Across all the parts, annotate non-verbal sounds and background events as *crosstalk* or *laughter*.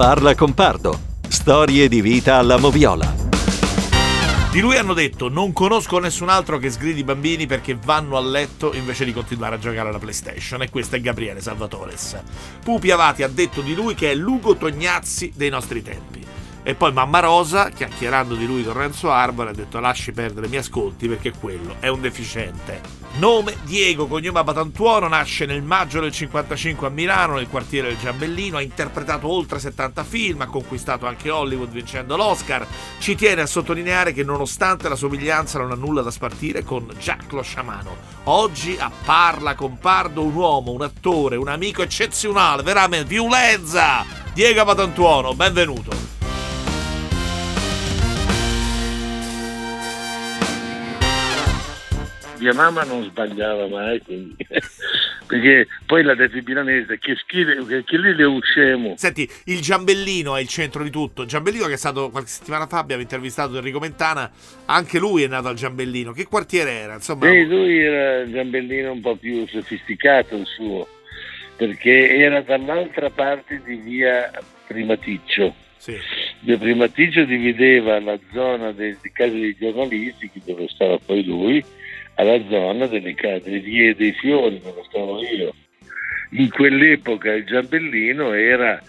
Parla con Pardo. Storie di vita alla moviola. Di lui hanno detto non conosco nessun altro che sgridi i bambini perché vanno a letto invece di continuare a giocare alla PlayStation e questo è Gabriele Salvatores. Pupi Avati ha detto di lui che è Lugo Tognazzi dei nostri tempi. E poi Mamma Rosa, chiacchierando di lui con Renzo Arbore, ha detto lasci perdere, mi ascolti perché quello è un deficiente. Nome Diego, cognome Batantuono, nasce nel maggio del 55 a Milano, nel quartiere del Giambellino, ha interpretato oltre 70 film, ha conquistato anche Hollywood vincendo l'Oscar. Ci tiene a sottolineare che nonostante la somiglianza non ha nulla da spartire con Jack lo sciamano. Oggi a Parla con Pardo un uomo, un attore, un amico eccezionale, veramente violenza! Diego Batantuono, benvenuto! Mia mamma non sbagliava mai, quindi, *laughs* perché poi la in milanese che, schile, che lì le usciamo. Senti, il Giambellino è il centro di tutto. Giambellino che è stato qualche settimana fa, abbiamo intervistato Enrico Mentana, anche lui è nato al Giambellino. Che quartiere era? Insomma, Beh, lui era il Giambellino un po' più sofisticato il suo, perché era dall'altra parte di via Primaticcio. Sì. Via Primaticcio divideva la zona dei, dei casi dei giornalisti, dove stava poi lui, alla zona delle, delle vie dei fiori dove stavo io. In quell'epoca il Giambellino era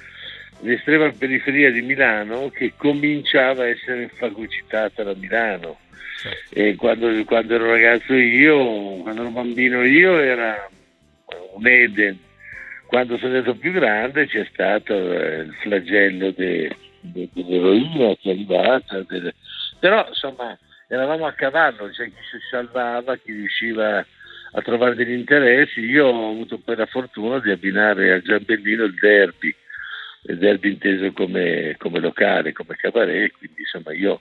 l'estrema periferia di Milano che cominciava a essere fagocitata da Milano. Certo. E quando, quando, ero ragazzo io, quando ero bambino io, era un Eden. Quando sono diventato più grande c'è stato eh, il flagello de, de, dell'eroina che è arrivata. Delle... Però insomma eravamo a cavallo, c'è chi si salvava, chi riusciva a trovare degli interessi. Io ho avuto poi la fortuna di abbinare al Giambellino il derby, il derby inteso come, come locale, come cabaret, quindi insomma io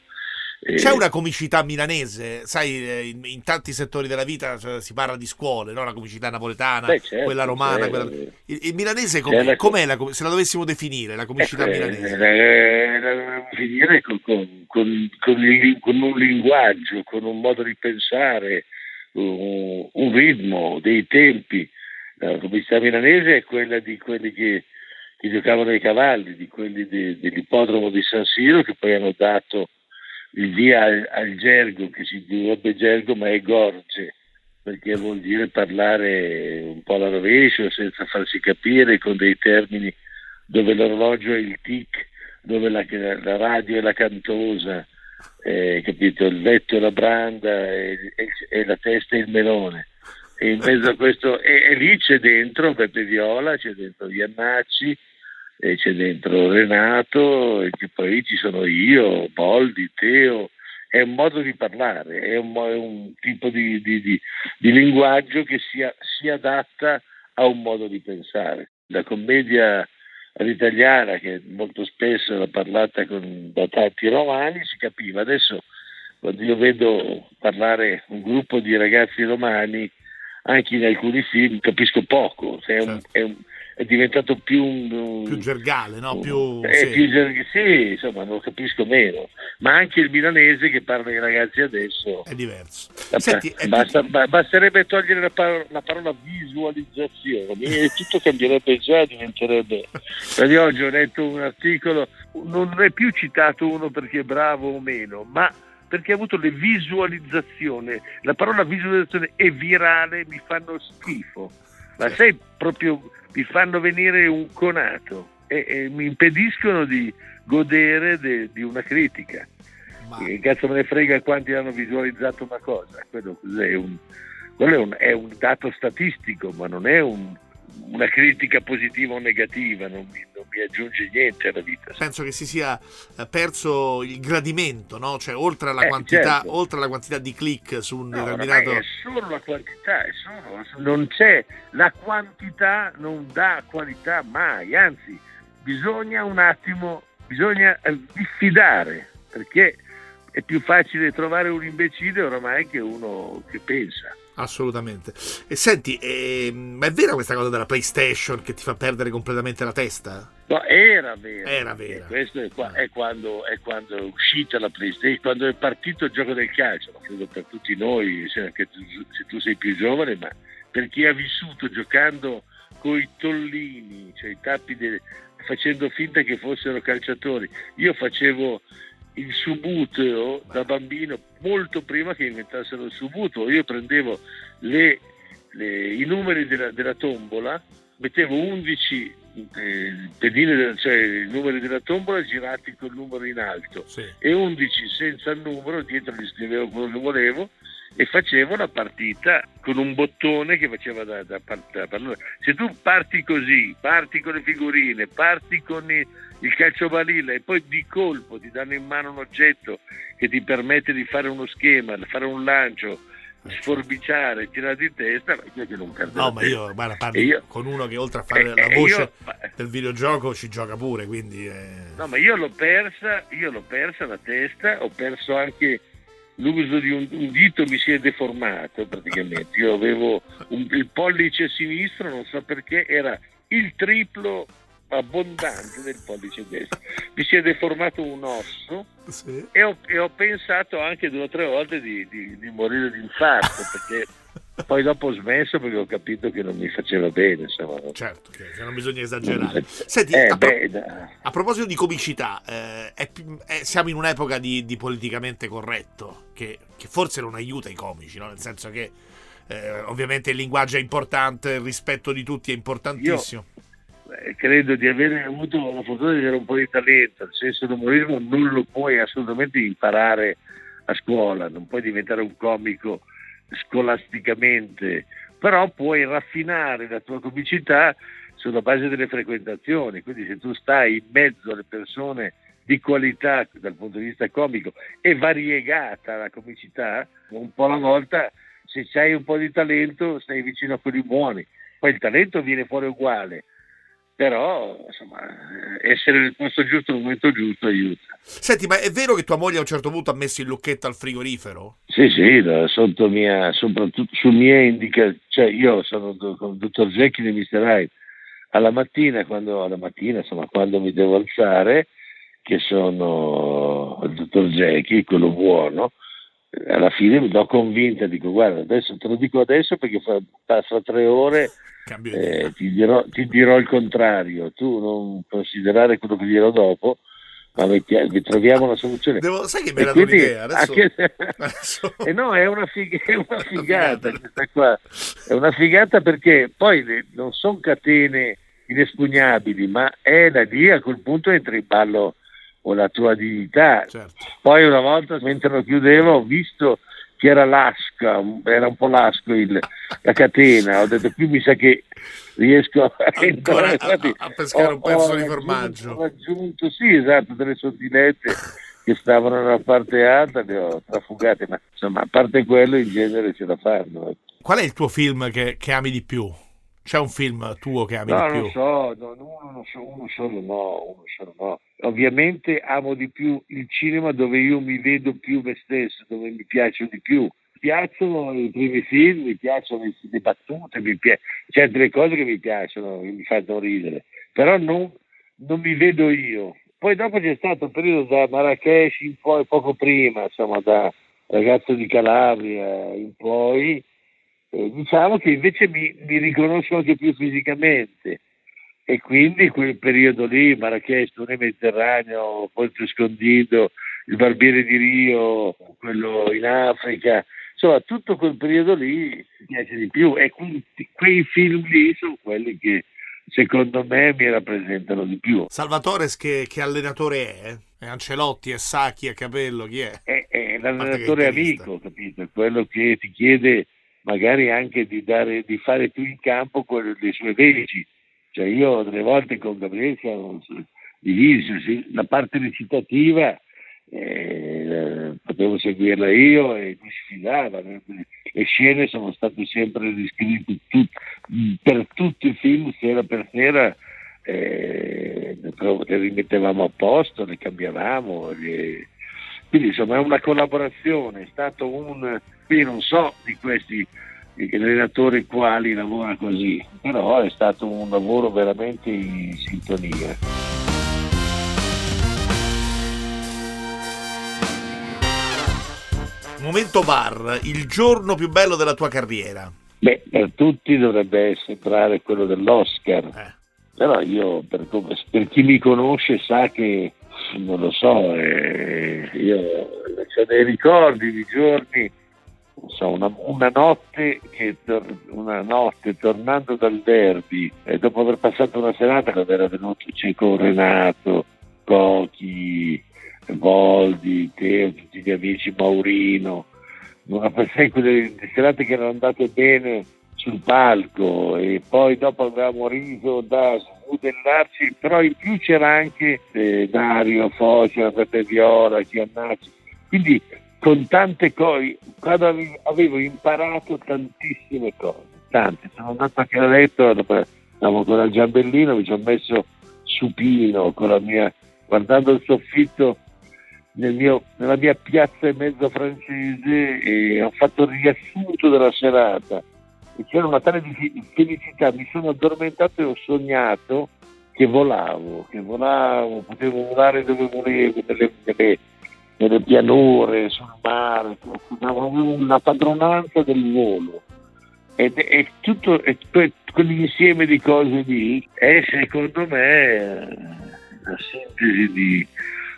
C'è una comicità milanese, sai, eh, in, in, tanti settori della vita cioè, si parla di scuole, no? la comicità napoletana, Beh, certo, quella romana. certo. Quella... Il, il, milanese com'è? La... com'è la, se la dovessimo definire, la comicità eh, milanese? La, la definire con, con, con, con, un linguaggio, con un modo di pensare, un, un ritmo, dei tempi. La comicità milanese è quella di quelli che, che giocavano ai cavalli, di quelli de, dell'ippodromo di San Siro che poi hanno dato il via al, al gergo, che si direbbe gergo ma è gorge, perché vuol dire parlare un po' alla rovescio, senza farsi capire, con dei termini dove l'orologio è il tic, dove la, la radio è la cantosa, eh, capito? il vetto è la branda e, e, e, la testa è il melone. E in mezzo a questo, e, e lì c'è dentro Peppe Viola, c'è dentro Iannacci, e c'è dentro Renato, e poi ci sono io, Boldi, Teo, è un modo di parlare, è un, è un tipo di, di, di, di, linguaggio che si, si, adatta a un modo di pensare. La commedia all'italiana, che molto spesso era parlata con, da tanti romani, si capiva. Adesso, quando io vedo parlare un gruppo di ragazzi romani, anche in alcuni film, capisco poco. Cioè è, un, è, un, è diventato più un, più gergale, no? Più, eh, sì. più gerg- sì, insomma, lo capisco meno. Ma anche il milanese che parla ai ragazzi adesso è diverso. Senti, basta, è... basterebbe togliere la, par- la, parola visualizzazione e tutto cambierebbe già, diventerebbe. *laughs* Perché oggi ho letto un articolo, non è più citato uno perché è bravo o meno, ma perché ha avuto le visualizzazioni. La parola visualizzazione e virale mi fanno schifo, ma sai proprio mi fanno venire un conato e, e mi impediscono di godere de, di una critica. Ma... Che cazzo me ne frega quanti hanno visualizzato una cosa? Quello, è un, quello è, un, è un, dato statistico, ma non è un, una critica positiva o negativa, non mi, non mi, aggiunge niente alla vita. Penso che si sia eh, perso il gradimento, no? cioè oltre alla, eh, quantità, certo. oltre alla quantità di click su un no, determinato... È solo la quantità, è solo, non c'è, la quantità non dà qualità mai, anzi bisogna un attimo, bisogna eh, diffidare, perché è più facile trovare un imbecille oramai che uno che pensa. Assolutamente. E senti, eh, ma è vera questa cosa della PlayStation che ti fa perdere completamente la testa? No, era vera. Era vera. Questo è, qua, è, quando, è, quando, è uscita la PlayStation, quando è partito il gioco del calcio, lo credo per tutti noi, se, tu, se tu sei più giovane, ma per chi ha vissuto giocando coi tollini, cioè i tappi de- facendo finta che fossero calciatori. Io facevo il subuteo da bambino molto prima che inventassero il subuteo. Io prendevo le, le, i numeri della, della, tombola, mettevo 11 eh, pedine, cioè i numeri della tombola girati col numero in alto Sì. e 11 senza il numero, dietro gli scrivevo quello che volevo e facevo una partita con un bottone che faceva da, da, da pallone. Se tu parti così, parti con le figurine, parti con i, il calciobalilla e poi di colpo ti danno in mano un oggetto che ti permette di fare uno schema, fare un lancio, sforbiciare, tirare in testa, ma io che non perdo No, la ma io guarda, parli E io- con uno che oltre a fare Eh, la eh, voce io- del videogioco ci gioca pure, quindi... eh, No, ma io l'ho persa, io l'ho persa la testa, ho perso anche l'uso di un, un dito, mi si è deformato praticamente. Io avevo un- il pollice sinistro, non so perché, era il triplo abbondante del pollice destro. Mi si è deformato un osso sì. e ho, e ho pensato anche due o tre volte di, di- di morire di infarto perché poi dopo ho smesso perché ho capito che non mi faceva bene. Insomma. Certo, che, non bisogna esagerare. Senti, Eh, a, pro- a proposito di comicità, eh, è è- siamo in un'epoca di, di politicamente corretto, che, che forse non aiuta i comici, no? nel senso che eh, ovviamente il linguaggio è importante, il rispetto di tutti è importantissimo. Eh, credo di avere avuto la fortuna di avere un po' di talento, il senso dell'umorismo non lo puoi assolutamente imparare a scuola, non puoi diventare un comico scolasticamente, però puoi raffinare la tua comicità sulla base delle frequentazioni, quindi se tu stai in mezzo alle persone di qualità dal punto di vista comico e variegata la comicità, un po' alla volta, se hai un po' di talento stai vicino a quelli buoni, poi il talento viene fuori uguale, però insomma essere nel posto giusto al momento giusto aiuta. Senti, ma è vero che tua moglie a un certo punto ha messo il lucchetto al frigorifero? Sì, sì, sotto mia, soprattutto su mia indicazione, cioè io sono con il dottor Jekyll e Mr. Hyde, alla mattina, quando, alla mattina, insomma, quando mi devo alzare, che sono il dottor Jekyll, quello buono, alla fine mi do convinta, dico guarda, adesso te lo dico adesso perché fra, fra tre ore eh, ti, dirò, ti dirò il contrario, tu non considerare quello che dirò dopo, ma metti- vi troviamo una soluzione. Devo- sai che mi era un'idea? Adesso, anche- *laughs* adesso- *laughs* Eh no, è una, fig- è una figata questa qua. È una figata perché poi le- non sono catene inespugnabili, ma è da lì a quel punto entra in ballo con la tua dignità. Certo. Poi una volta mentre lo chiudevo ho visto che era lasca, era un po' lasco il- la catena, ho detto qui mi sa che riesco a Ancora a- Infatti, a pescare un pezzo di formaggio. Ho raggiunto, sì esatto, delle sottilette che stavano nella parte alta, le ho trafugate, ma insomma a parte quello in genere ce la fanno. ecco. Qual è il tuo film che, che ami di più? C'è un film tuo che ami No, di più? non so, no, uno, non so, uno solo no, uno solo no. Ovviamente amo di più il cinema dove io mi vedo più me stesso, dove mi piacciono di più. Mi piacciono i primi film, mi piacciono le, battute, mi pia- certe le cose che mi piacciono, che mi fanno ridere, però non, non mi vedo io. Poi dopo c'è stato un periodo da Marrakesh in poi, poco prima, insomma, da ragazzo di Calabria in poi, eh, diciamo che invece mi, mi riconosco anche più fisicamente e quindi quel periodo lì, Marrakesh, Tune Mediterraneo, Ponte Scondido, il Barbiere di Rio, quello in Africa, insomma tutto quel periodo lì mi piace di più e quindi quei film lì sono quelli che secondo me mi rappresentano di più. Salvatore che, che allenatore è? È Ancelotti, è Sacchi, è Capello, chi è? è, è l'allenatore amico, capito? È quello che ti chiede magari anche di, dare, di fare tu in campo le sue veci. Cioè io delle volte con Gabriele siamo divisi, la parte recitativa eh, potevo seguirla io e mi si fidava. Le, scene sono state sempre riscritte tut- per tutto il film, sera per sera, eh, le rimettevamo a posto, le cambiavamo. le- quindi insomma è una collaborazione, è stato un... Io non so di questi allenatori quali lavora così, però è stato un lavoro veramente in sintonia. Momento bar, il giorno più bello della tua carriera. Beh, per tutti dovrebbe sembrare quello dell'Oscar. Eh. Però io, per, per, chi mi conosce, sa che non lo so, eh, io ho dei ricordi di giorni, so, una, una, notte che, una, notte tornando dal derby, e dopo aver passato una serata quando era venuto Cieco Renato, Cochi, Boldi, Teo, tutti gli amici, Maurino, una passai quelle serate che erano andate bene sul palco e poi dopo avevamo riso da sbudellarci, però in più c'era anche eh, Dario Focia, Peppe Viola, Chiannacci, quindi con tante cose, quando avevo imparato tantissime cose, tante, sono andato a letto, stavo con il giambellino, mi sono messo supino con la mia, guardando il soffitto nel mio, nella mia piazza e mezzo francese e ho fatto il riassunto della serata. E c'era una tale felicità, mi sono addormentato e ho sognato che volavo, che volavo, potevo volare dove volevo, nelle, nelle, nelle pianure, sul mare, una padronanza del volo. Ed è tutto è, quell'insieme di cose lì è secondo me la sintesi di,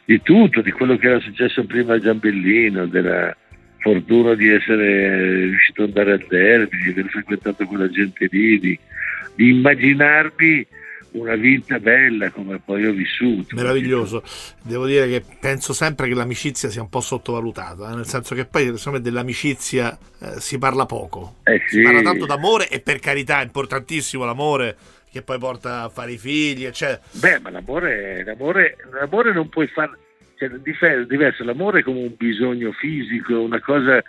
di tutto, di quello che era successo prima a Giambellino, della fortuna di essere riuscito ad andare al derby, di aver frequentato quella gente lì, di, di immaginarmi una vita bella come poi ho vissuto. Meraviglioso. Devo dire che penso sempre che l'amicizia sia un po' sottovalutata, eh? nel senso che poi insomma, dell'amicizia eh, si parla poco. Eh sì. Si parla tanto d'amore e per carità è importantissimo l'amore che poi porta a fare i figli, eccetera. Beh, ma l'amore, l'amore, l'amore non puoi fare, cioè, diverso, l'amore è come un bisogno fisico, una cosa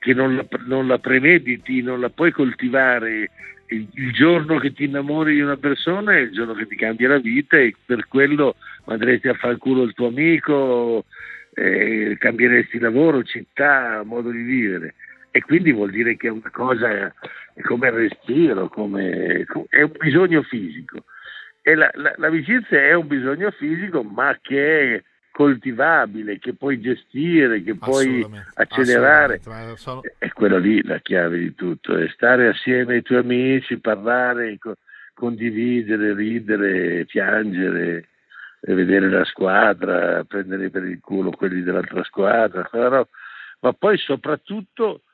che non la, non la premediti, non la puoi coltivare. Il, giorno che ti innamori di una persona è il giorno che ti cambia la vita e per quello andresti a fare il culo il tuo amico, eh, cambieresti lavoro, città, modo di vivere. E quindi vuol dire che è una cosa è come il respiro, come, è un bisogno fisico. E la, la, l'amicizia è un bisogno fisico, ma che coltivabile, che puoi gestire, che puoi accelerare. Sono... È quello lì la chiave di tutto, è stare assieme ai tuoi amici, parlare, condividere, ridere, piangere, vedere la squadra, prendere per il culo quelli dell'altra squadra, ma poi soprattutto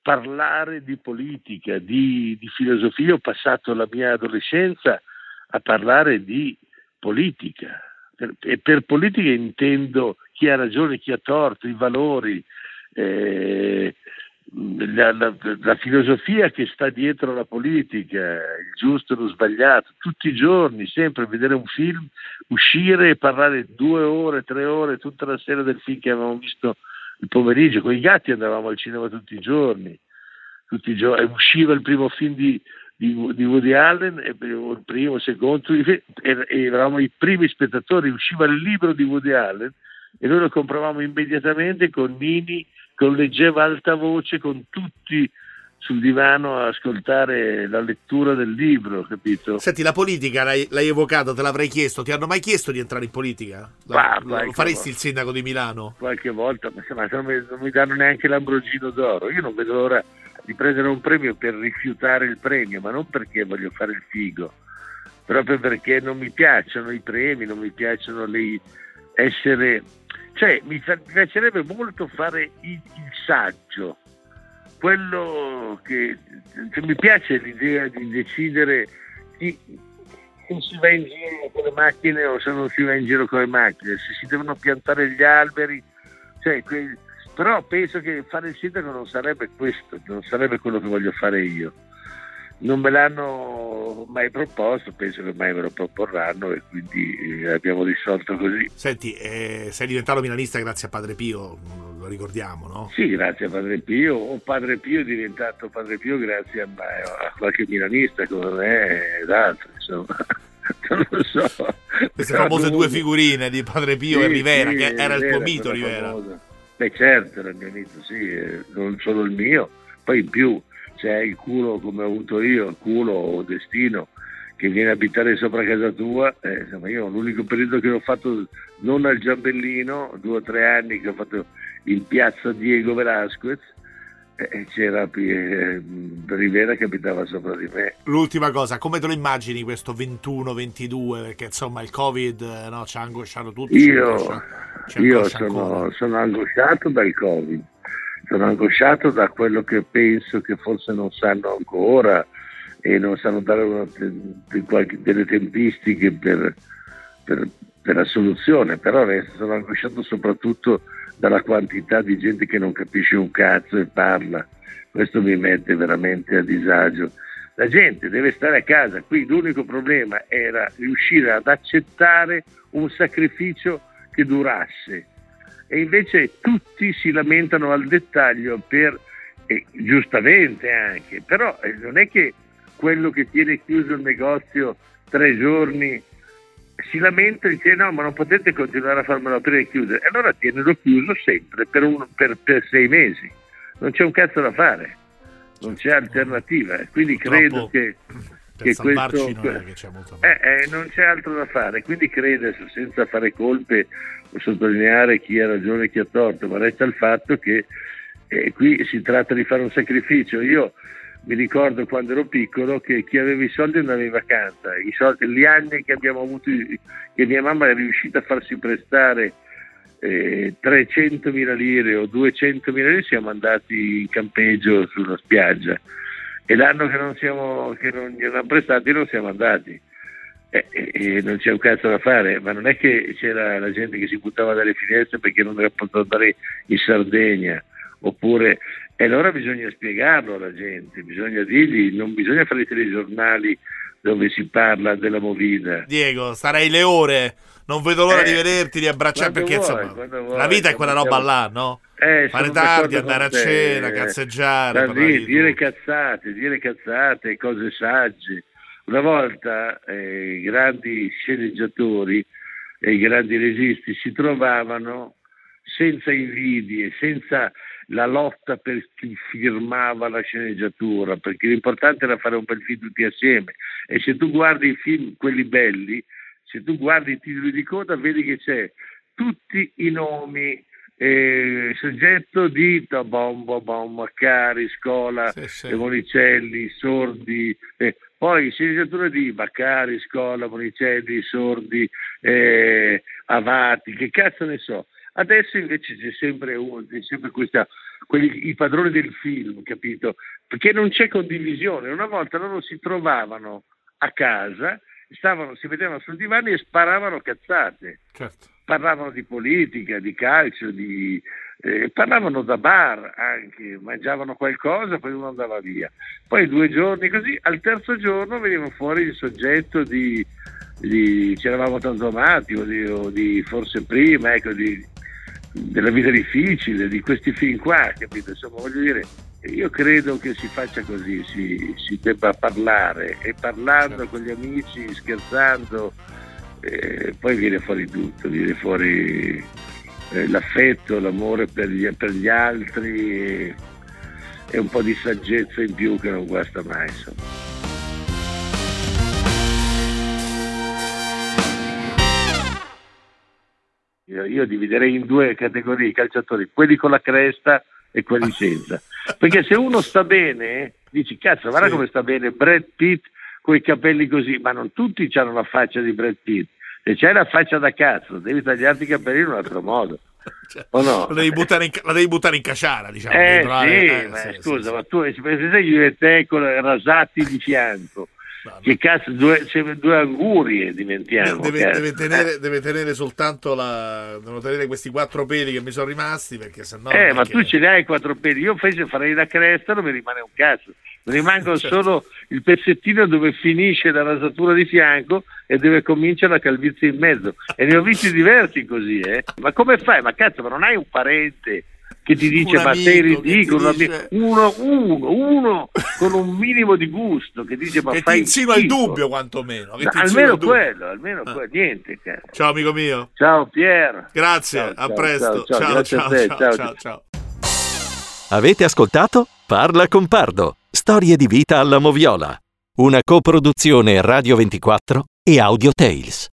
parlare di politica, di, di filosofia, ho passato la mia adolescenza a parlare di politica. E per politica intendo chi ha ragione, chi ha torto, i valori, eh, la, la, la, filosofia che sta dietro la politica, il giusto e lo sbagliato, tutti i giorni, sempre vedere un film, uscire e parlare due ore, tre ore, tutta la sera del film che avevamo visto il pomeriggio, con i gatti andavamo al cinema tutti i giorni, tutti i giorni. usciva il primo film di, di, di Woody Allen, il primo, il secondo, *laughs* eravamo i primi spettatori, usciva il libro di Woody Allen e noi lo compravamo immediatamente con Nini, con leggeva alta voce, con tutti sul divano a ascoltare la lettura del libro, capito? Senti, la politica l'hai, l'hai evocata, te l'avrei chiesto, ti hanno mai chiesto di entrare in politica? La, lo, lo faresti volta. il sindaco di Milano? Qualche volta, ma mi, non mi danno neanche l'ambrogino d'oro, io non vedo l'ora di prendere un premio per rifiutare il premio, ma non perché voglio fare il figo, proprio perché non mi piacciono i premi, non mi piacciono le, essere... Cioè, mi, piacerebbe molto fare il, il saggio, quello che cioè, mi piace l'idea di decidere chi, se si va in giro con le macchine o se non si va in giro con le macchine, se si devono piantare gli alberi, cioè, que- però penso che fare il sindaco non sarebbe questo, non sarebbe quello che voglio fare io. Non me l'hanno mai proposto, penso che mai me lo proporranno e quindi eh, abbiamo risolto così. Senti, eh, sei diventato milanista grazie a Padre Pio, lo ricordiamo, no? Sì, grazie a Padre Pio, o Padre Pio è diventato Padre Pio grazie a, a qualche milanista come me ed altri, insomma. *laughs* non lo so. Queste famose due figurine di Padre Pio sì, e Rivera, sì, che era il tuo mito Rivera. Famosa. Beh certo, era il mio mito, sì, eh, non solo il mio, poi in più hai il culo come ho avuto io, il culo o destino che viene a abitare sopra casa tua, eh, insomma io l'unico periodo che ho fatto non al Giambellino, due o tre anni che ho fatto in piazza Diego Velasquez, c'era eh, Rivera che abitava sopra di me. L'ultima cosa, come te lo immagini questo 21-22? Perché insomma il Covid eh, no, ci ha angosciato tutti. Io, io sono, sono, angosciato dal Covid, sono angosciato da quello che penso che forse non sanno ancora e non sanno dare una, delle tempistiche per, per, per la soluzione, però adesso sono angosciato soprattutto dalla quantità di gente che non capisce un cazzo e parla. Questo mi mette veramente a disagio. La gente deve stare a casa, qui l'unico problema era riuscire ad accettare un sacrificio che durasse. E invece tutti si lamentano al dettaglio per, e giustamente anche, però eh, non è che quello che tiene chiuso il negozio tre giorni si lamenta e dice no ma non potete continuare a farmelo aprire e chiudere. Allora tienilo chiuso sempre per, un, per, per, sei mesi. Non c'è un cazzo da fare. Non c'è alternativa. Quindi credo che, che questo non, che c'è eh, eh, non c'è altro da fare. Quindi credo senza fare colpe o sottolineare chi ha ragione e chi ha torto ma resta il fatto che eh, qui si tratta di fare un sacrificio. Io mi ricordo quando ero piccolo che chi aveva i soldi andava in vacanza, soldi, gli anni che abbiamo avuto, che mia mamma è riuscita a farsi prestare eh, 300.000 lire o 200.000 lire siamo andati in campeggio sulla spiaggia. E l'anno che non, siamo, che non gli abbiamo prestati non siamo andati. Eh, eh, non c'è un cazzo da fare, ma non è che c'era la gente che si buttava dalle finestre perché non era potuto andare in Sardegna, oppure e allora bisogna spiegarlo alla gente, bisogna dirgli, non bisogna fare i telegiornali dove si parla della movida. Diego, starei le ore, non vedo l'ora eh, di vederti, di abbracciare, perché vuoi, insomma, vuoi, la vita è quella roba là, no? Eh, Fare tardi, andare a cena, cazzeggiare. Dire, dire cazzate, dire cazzate, cose sagge. Una volta eh, i grandi sceneggiatori e i grandi registi si trovavano senza invidie, senza la lotta per chi firmava la sceneggiatura, perché l'importante era fare un bel film tutti assieme. E se tu guardi i film, quelli belli, se tu guardi i titoli di coda, vedi che c'è tutti i nomi, eh, soggetto di Bombo, Bombo, Maccari, Scola, sì, sì. Monicelli, Sordi, eh, poi sceneggiatura di Baccari, Scola, Monicelli, Sordi, eh, Avati, che cazzo ne so. Adesso invece c'è sempre, c'è sempre questa, quelli, i padroni del film, capito? Perché non c'è condivisione. Una volta loro si trovavano a casa, stavano, si vedevano sul divano e sparavano cazzate. Certo. Parlavano di politica, di calcio, di, eh, parlavano da bar anche, mangiavano qualcosa, poi uno andava via. Poi due giorni così, al terzo giorno veniva fuori il soggetto di, di ci eravamo tanto amati o di, o di forse prima, ecco, di, della vita difficile, di questi film qua, capito? Insomma, voglio dire, io credo che si faccia così, si, si debba parlare e parlando certo. con gli amici, scherzando, eh, poi viene fuori tutto, viene fuori eh, l'affetto, l'amore per gli, per gli altri e, e, un po' di saggezza in più che non guasta mai. Insomma. Io, io dividerei in due categorie i calciatori, quelli con la cresta e quelli senza. Perché se uno sta bene, dici cazzo, guarda sì. come sta bene Brad Pitt con i capelli così, ma non tutti hanno la faccia di Brad Pitt. Se c'hai la faccia da cazzo, devi tagliarti i capelli in un altro modo. Cioè, o no? la, devi in, la devi buttare in, casciara, diciamo. Eh, sì, eh, ma sì, scusa, sì, ma tu se sei io e te con rasati di fianco che cazzo, due, due angurie diventiamo. Deve, deve, tenere, deve, tenere, soltanto la. Tenere questi quattro peli che mi sono rimasti perché sennò. Eh, ma tu ce li hai quattro peli. Io invece farei la cresta, non mi rimane un cazzo. Mi rimangono certo. solo il pezzettino dove finisce la rasatura di fianco e dove comincia la calvizie in mezzo. E ne ho visti diversi così, eh. Ma come fai? Ma cazzo, ma non hai un parente che ti dice ma sei ridicolo dice... uno, uno, uno con un minimo di gusto che dice ma che fai ti insinua il dubbio quantomeno no, almeno quello almeno ah. quello niente cara. ciao amico mio. Ciao Pier. Grazie ciao, a ciao, presto. ciao ciao ciao, ciao, ciao, ciao. avete ascoltato? Parla con Pardo. Storie di vita alla moviola. Una coproduzione Radio 24 e Audio Tales